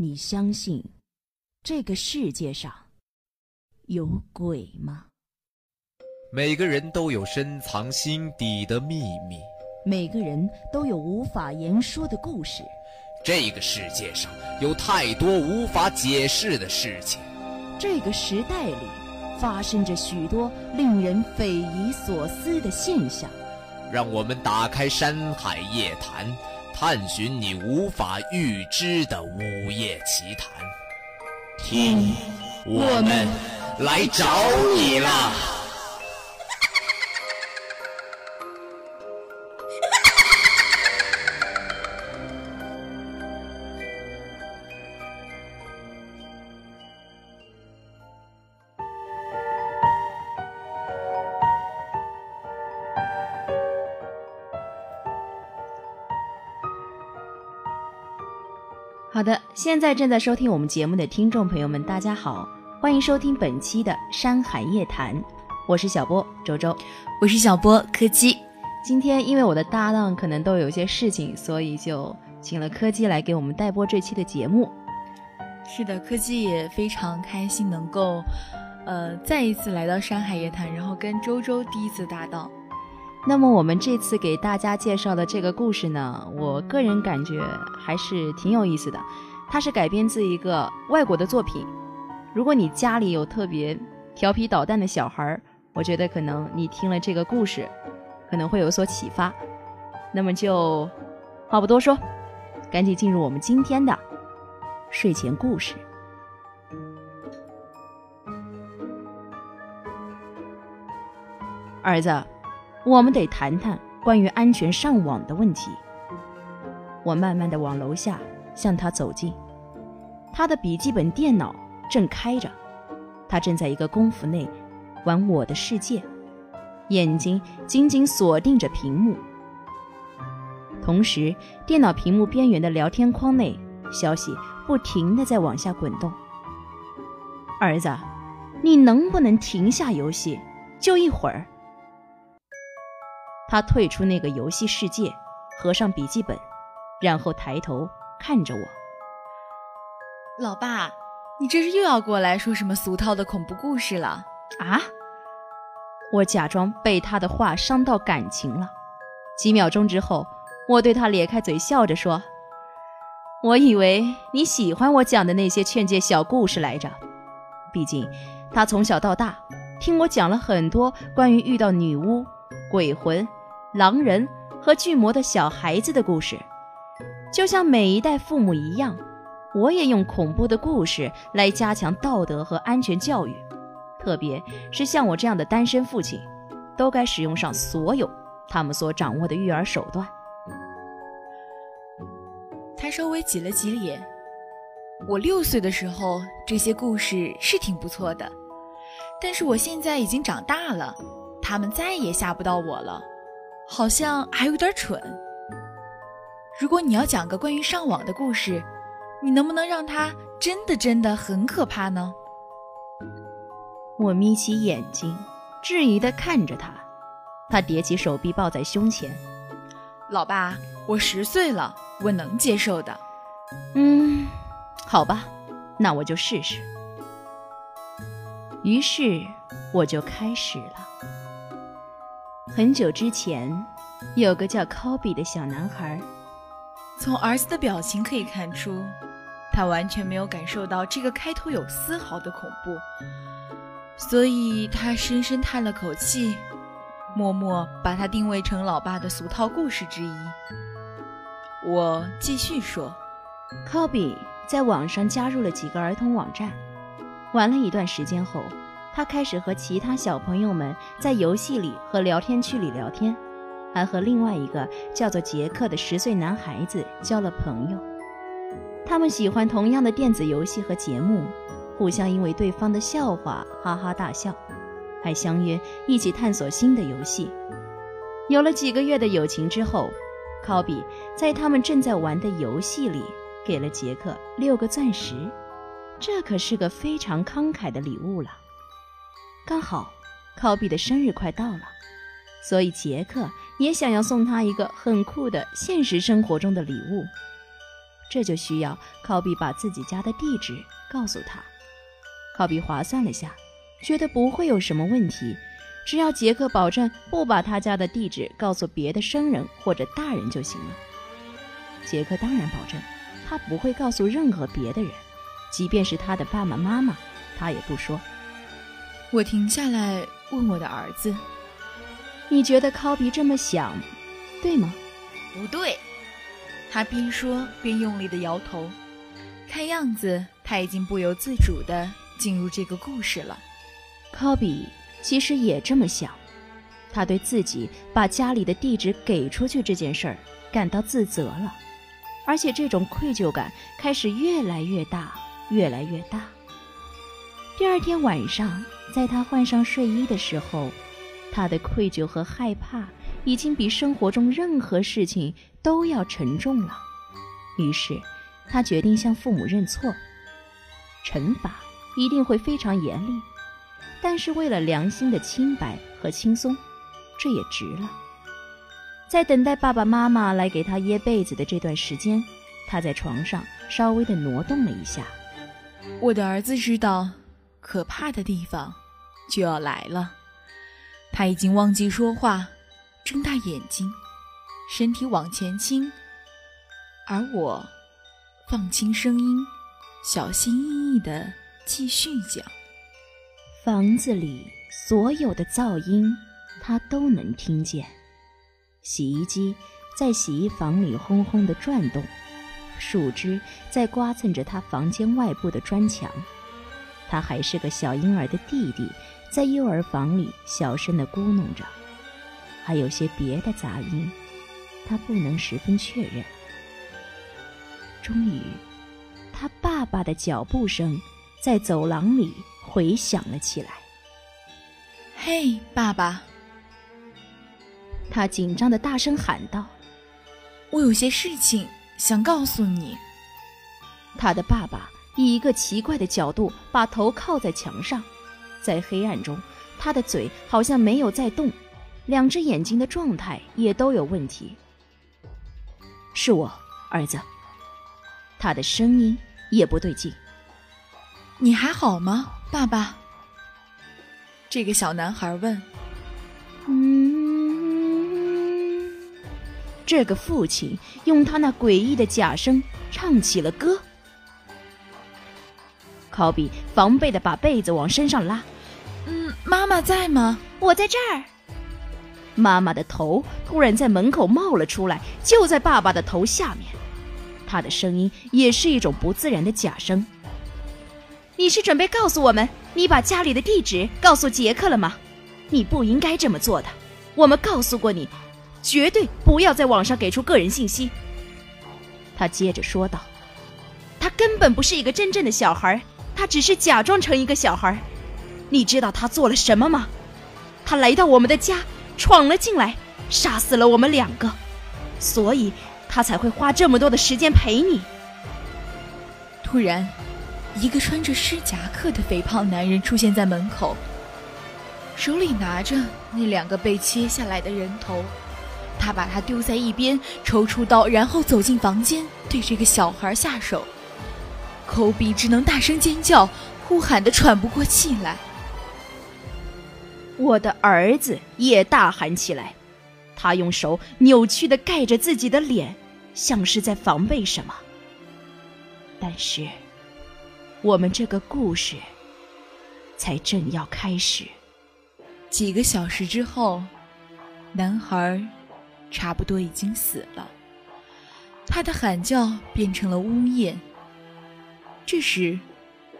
你相信这个世界上有鬼吗？每个人都有深藏心底的秘密，每个人都有无法言说的故事。这个世界上有太多无法解释的事情，这个时代里发生着许多令人匪夷所思的现象。让我们打开《山海夜谈》。探寻你无法预知的午夜奇谈，听，我们来找你了。好的，现在正在收听我们节目的听众朋友们，大家好，欢迎收听本期的《山海夜谈》，我是小波周周，我是小波柯基。今天因为我的搭档可能都有些事情，所以就请了柯基来给我们代播这期的节目。是的，柯基也非常开心能够，呃，再一次来到《山海夜谈》，然后跟周周第一次搭档。那么我们这次给大家介绍的这个故事呢，我个人感觉还是挺有意思的。它是改编自一个外国的作品。如果你家里有特别调皮捣蛋的小孩儿，我觉得可能你听了这个故事，可能会有所启发。那么就话不多说，赶紧进入我们今天的睡前故事。儿子。我们得谈谈关于安全上网的问题。我慢慢的往楼下向他走近，他的笔记本电脑正开着，他正在一个功夫内玩《我的世界》，眼睛紧紧锁定着屏幕。同时，电脑屏幕边缘的聊天框内消息不停的在往下滚动。儿子，你能不能停下游戏，就一会儿？他退出那个游戏世界，合上笔记本，然后抬头看着我。老爸，你这是又要过来说什么俗套的恐怖故事了啊？我假装被他的话伤到感情了。几秒钟之后，我对他咧开嘴笑着说：“我以为你喜欢我讲的那些劝诫小故事来着。毕竟，他从小到大听我讲了很多关于遇到女巫、鬼魂。”狼人和巨魔的小孩子的故事，就像每一代父母一样，我也用恐怖的故事来加强道德和安全教育。特别是像我这样的单身父亲，都该使用上所有他们所掌握的育儿手段。他稍微挤了挤脸。我六岁的时候，这些故事是挺不错的，但是我现在已经长大了，他们再也吓不到我了。好像还有点蠢。如果你要讲个关于上网的故事，你能不能让它真的真的很可怕呢？我眯起眼睛，质疑地看着他。他叠起手臂抱在胸前。老爸，我十岁了，我能接受的。嗯，好吧，那我就试试。于是我就开始了。很久之前，有个叫科比的小男孩。从儿子的表情可以看出，他完全没有感受到这个开头有丝毫的恐怖，所以他深深叹了口气，默默把它定位成老爸的俗套故事之一。我继续说，科比在网上加入了几个儿童网站，玩了一段时间后。他开始和其他小朋友们在游戏里和聊天区里聊天，还和另外一个叫做杰克的十岁男孩子交了朋友。他们喜欢同样的电子游戏和节目，互相因为对方的笑话哈哈大笑，还相约一起探索新的游戏。有了几个月的友情之后，科比在他们正在玩的游戏里给了杰克六个钻石，这可是个非常慷慨的礼物了。刚好，考比的生日快到了，所以杰克也想要送他一个很酷的现实生活中的礼物。这就需要考比把自己家的地址告诉他。考比划算了下，觉得不会有什么问题，只要杰克保证不把他家的地址告诉别的生人或者大人就行了。杰克当然保证，他不会告诉任何别的人，即便是他的爸爸妈妈，他也不说。我停下来问我的儿子：“你觉得考比这么想，对吗？”“不对。”他边说边用力的摇头，看样子他已经不由自主的进入这个故事了。科比其实也这么想，他对自己把家里的地址给出去这件事儿感到自责了，而且这种愧疚感开始越来越大，越来越大。第二天晚上，在他换上睡衣的时候，他的愧疚和害怕已经比生活中任何事情。都要沉重了，于是他决定向父母认错。惩罚一定会非常严厉，但是为了良心的清白和轻松，这也值了。在等待爸爸妈妈来给他掖被子的这段时间，他在床上稍微的挪动了一下。我的儿子知道，可怕的地方就要来了。他已经忘记说话，睁大眼睛。身体往前倾，而我放轻声音，小心翼翼地继续讲。房子里所有的噪音，他都能听见。洗衣机在洗衣房里轰轰地转动，树枝在刮蹭着他房间外部的砖墙。他还是个小婴儿的弟弟，在幼儿房里小声的咕哝着，还有些别的杂音。他不能十分确认。终于，他爸爸的脚步声在走廊里回响了起来。“嘿，爸爸！”他紧张的大声喊道，“我有些事情想告诉你。”他的爸爸以一个奇怪的角度把头靠在墙上，在黑暗中，他的嘴好像没有在动，两只眼睛的状态也都有问题。是我，儿子。他的声音也不对劲。你还好吗，爸爸？这个小男孩问。嗯。这个父亲用他那诡异的假声唱起了歌。考比防备的把被子往身上拉。嗯，妈妈在吗？我在这儿。妈妈的头突然在门口冒了出来，就在爸爸的头下面。他的声音也是一种不自然的假声。你是准备告诉我们，你把家里的地址告诉杰克了吗？你不应该这么做的。我们告诉过你，绝对不要在网上给出个人信息。他接着说道：“他根本不是一个真正的小孩，他只是假装成一个小孩。你知道他做了什么吗？他来到我们的家。”闯了进来，杀死了我们两个，所以他才会花这么多的时间陪你。突然，一个穿着湿夹克的肥胖男人出现在门口，手里拿着那两个被切下来的人头。他把他丢在一边，抽出刀，然后走进房间，对这个小孩下手。科比只能大声尖叫，呼喊的喘不过气来。我的儿子也大喊起来，他用手扭曲的盖着自己的脸，像是在防备什么。但是，我们这个故事才正要开始。几个小时之后，男孩差不多已经死了，他的喊叫变成了呜咽。这时，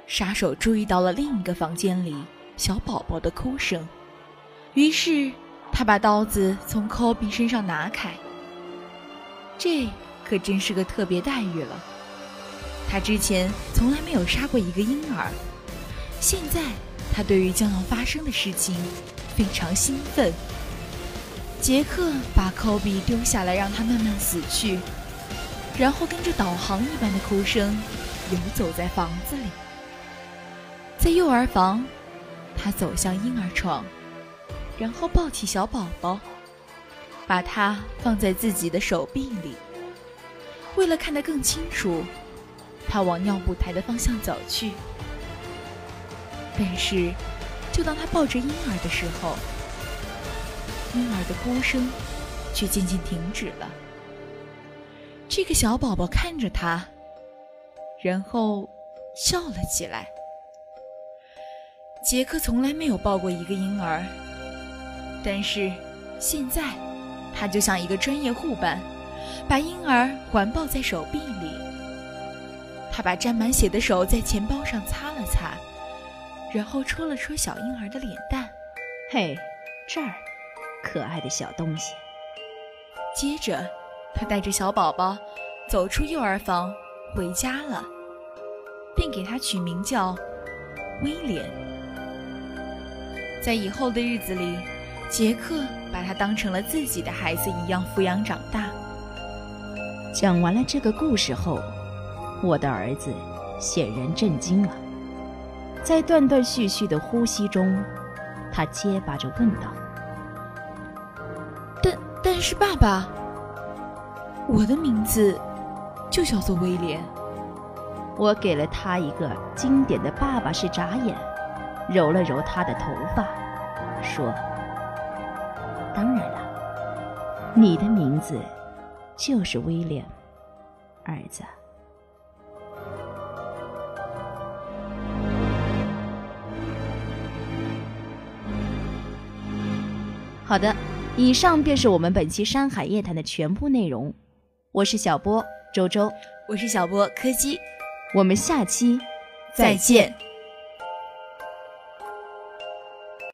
杀手注意到了另一个房间里小宝宝的哭声。于是，他把刀子从科比身上拿开。这可真是个特别待遇了。他之前从来没有杀过一个婴儿，现在他对于将要发生的事情非常兴奋。杰克把科比丢下来，让他慢慢死去，然后跟着导航一般的哭声游走在房子里。在幼儿房，他走向婴儿床。然后抱起小宝宝，把它放在自己的手臂里。为了看得更清楚，他往尿布台的方向走去。但是，就当他抱着婴儿的时候，婴儿的哭声却渐渐停止了。这个小宝宝看着他，然后笑了起来。杰克从来没有抱过一个婴儿，但是现在，他就像一个专业户般，把婴儿环抱在手臂里。他把沾满血的手在钱包上擦了擦，然后戳了戳小婴儿的脸蛋。嘿，这儿，可爱的小东西。接着，他带着小宝宝走出幼儿房，回家了，并给他取名叫威廉。在以后的日子里，杰克把他当成了自己的孩子一样抚养长大。讲完了这个故事后，我的儿子显然震惊了。在断断续续的呼吸中，他结巴着问道：“但但是，爸爸，我的名字就叫做威廉。”我给了他一个经典的爸爸式眨眼。揉了揉他的头发，说：“当然了，你的名字就是威廉，儿子。”好的，以上便是我们本期《山海夜谈》的全部内容。我是小波周周，我是小波柯基，我们下期再见。